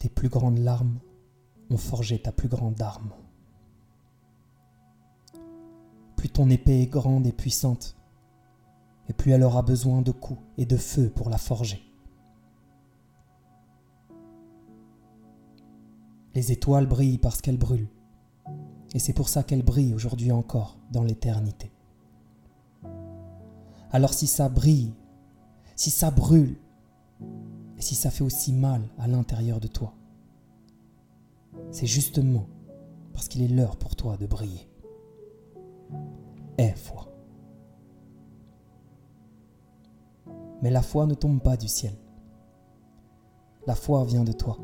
tes plus grandes larmes ont forgé ta plus grande arme. Plus ton épée est grande et puissante, et plus elle aura besoin de coups et de feu pour la forger. Les étoiles brillent parce qu'elles brûlent, et c'est pour ça qu'elles brillent aujourd'hui encore dans l'éternité. Alors si ça brille, si ça brûle, et si ça fait aussi mal à l'intérieur de toi, c'est justement parce qu'il est l'heure pour toi de briller. Aie foi. Mais la foi ne tombe pas du ciel. La foi vient de toi.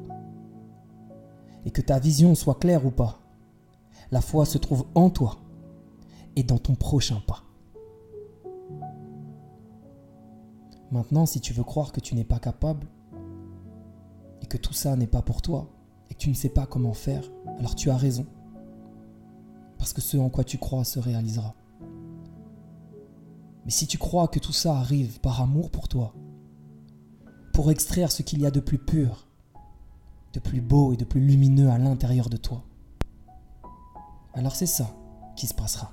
Et que ta vision soit claire ou pas, la foi se trouve en toi et dans ton prochain pas. Maintenant, si tu veux croire que tu n'es pas capable, et que tout ça n'est pas pour toi, et que tu ne sais pas comment faire, alors tu as raison. Parce que ce en quoi tu crois se réalisera. Mais si tu crois que tout ça arrive par amour pour toi, pour extraire ce qu'il y a de plus pur, de plus beau et de plus lumineux à l'intérieur de toi, alors c'est ça qui se passera.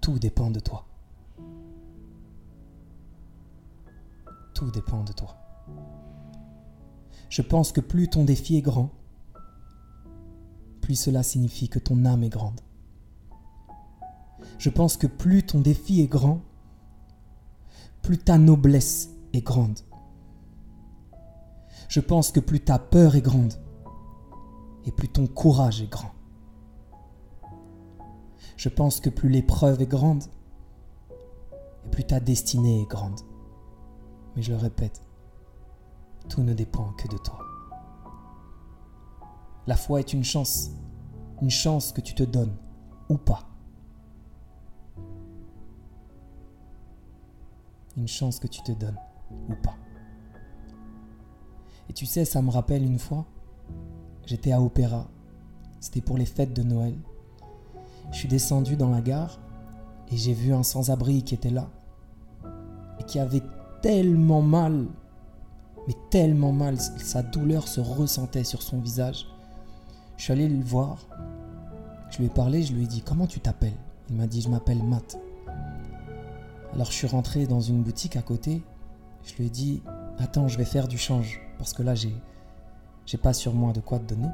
Tout dépend de toi. Tout dépend de toi. Je pense que plus ton défi est grand, plus cela signifie que ton âme est grande. Je pense que plus ton défi est grand, plus ta noblesse est grande. Je pense que plus ta peur est grande, et plus ton courage est grand. Je pense que plus l'épreuve est grande, et plus ta destinée est grande. Mais je le répète, tout ne dépend que de toi. La foi est une chance, une chance que tu te donnes ou pas. Une chance que tu te donnes ou pas. Et tu sais, ça me rappelle une fois, j'étais à Opéra, c'était pour les fêtes de Noël. Je suis descendu dans la gare et j'ai vu un sans-abri qui était là et qui avait tellement mal mais tellement mal, sa douleur se ressentait sur son visage. Je suis allé le voir, je lui ai parlé, je lui ai dit comment tu t'appelles? Il m'a dit je m'appelle Matt. Alors je suis rentré dans une boutique à côté, je lui ai dit attends je vais faire du change parce que là j'ai j'ai pas sur moi de quoi te donner.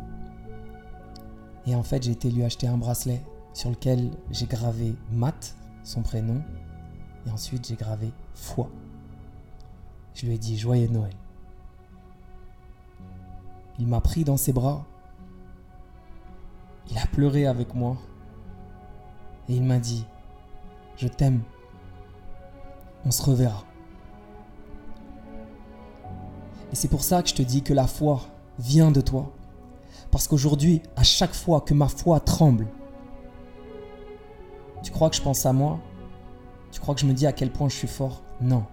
Et en fait j'ai été lui acheter un bracelet sur lequel j'ai gravé Matt, son prénom, et ensuite j'ai gravé foi. Je lui ai dit joyeux Noël. Il m'a pris dans ses bras. Il a pleuré avec moi. Et il m'a dit, je t'aime. On se reverra. Et c'est pour ça que je te dis que la foi vient de toi. Parce qu'aujourd'hui, à chaque fois que ma foi tremble, tu crois que je pense à moi? Tu crois que je me dis à quel point je suis fort? Non.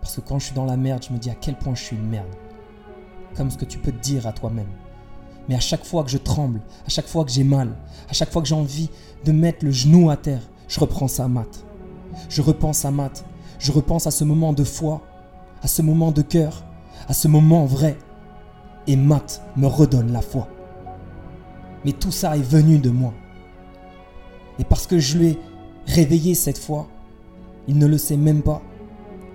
Parce que quand je suis dans la merde, je me dis à quel point je suis une merde comme ce que tu peux te dire à toi-même. Mais à chaque fois que je tremble, à chaque fois que j'ai mal, à chaque fois que j'ai envie de mettre le genou à terre, je reprends ça à Matt. Je repense à Matt. Je repense à ce moment de foi, à ce moment de cœur, à ce moment vrai. Et Matt me redonne la foi. Mais tout ça est venu de moi. Et parce que je lui ai réveillé cette foi, il ne le sait même pas,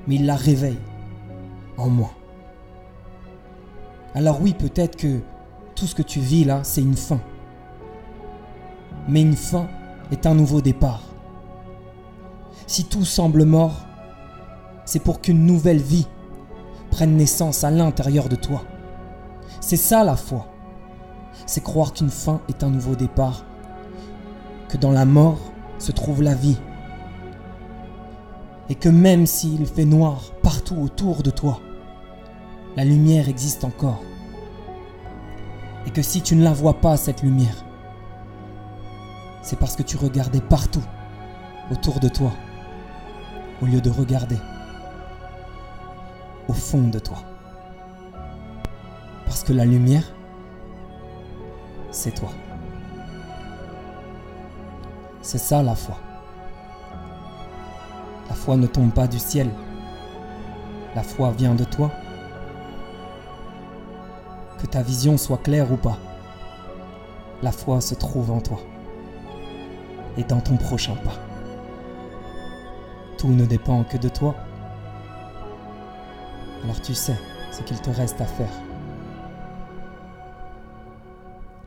mais il la réveille en moi. Alors oui, peut-être que tout ce que tu vis là, c'est une fin. Mais une fin est un nouveau départ. Si tout semble mort, c'est pour qu'une nouvelle vie prenne naissance à l'intérieur de toi. C'est ça la foi. C'est croire qu'une fin est un nouveau départ, que dans la mort se trouve la vie. Et que même s'il fait noir partout autour de toi, la lumière existe encore. Et que si tu ne la vois pas, cette lumière, c'est parce que tu regardais partout autour de toi, au lieu de regarder au fond de toi. Parce que la lumière, c'est toi. C'est ça la foi. La foi ne tombe pas du ciel. La foi vient de toi que ta vision soit claire ou pas. La foi se trouve en toi et dans ton prochain pas. Tout ne dépend que de toi. Alors tu sais ce qu'il te reste à faire.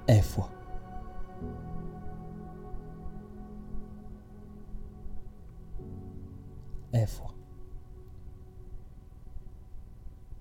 Aie foi. Aie foi.